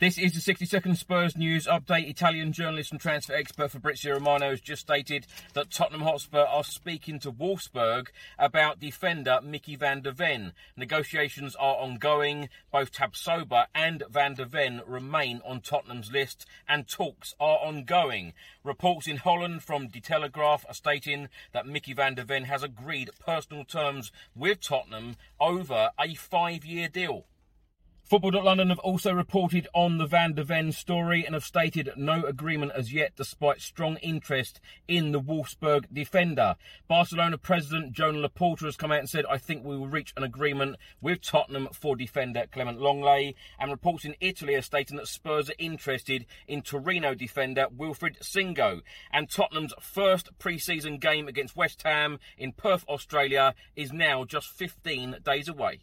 This is the 60 second Spurs news update. Italian journalist and transfer expert Fabrizio Romano has just stated that Tottenham Hotspur are speaking to Wolfsburg about defender Micky van de Ven. Negotiations are ongoing. Both Tapsoba and van de Ven remain on Tottenham's list and talks are ongoing. Reports in Holland from De Telegraaf are stating that Micky van de Ven has agreed personal terms with Tottenham over a five year deal. Football.London have also reported on the Van de Ven story and have stated no agreement as yet, despite strong interest in the Wolfsburg defender. Barcelona president Joan Laporta has come out and said, I think we will reach an agreement with Tottenham for defender Clément Lenglet. And reports in Italy are stating that Spurs are interested in Torino defender Wilfried Singo. And Tottenham's first pre season game against West Ham in Perth, Australia is now just 15 days away.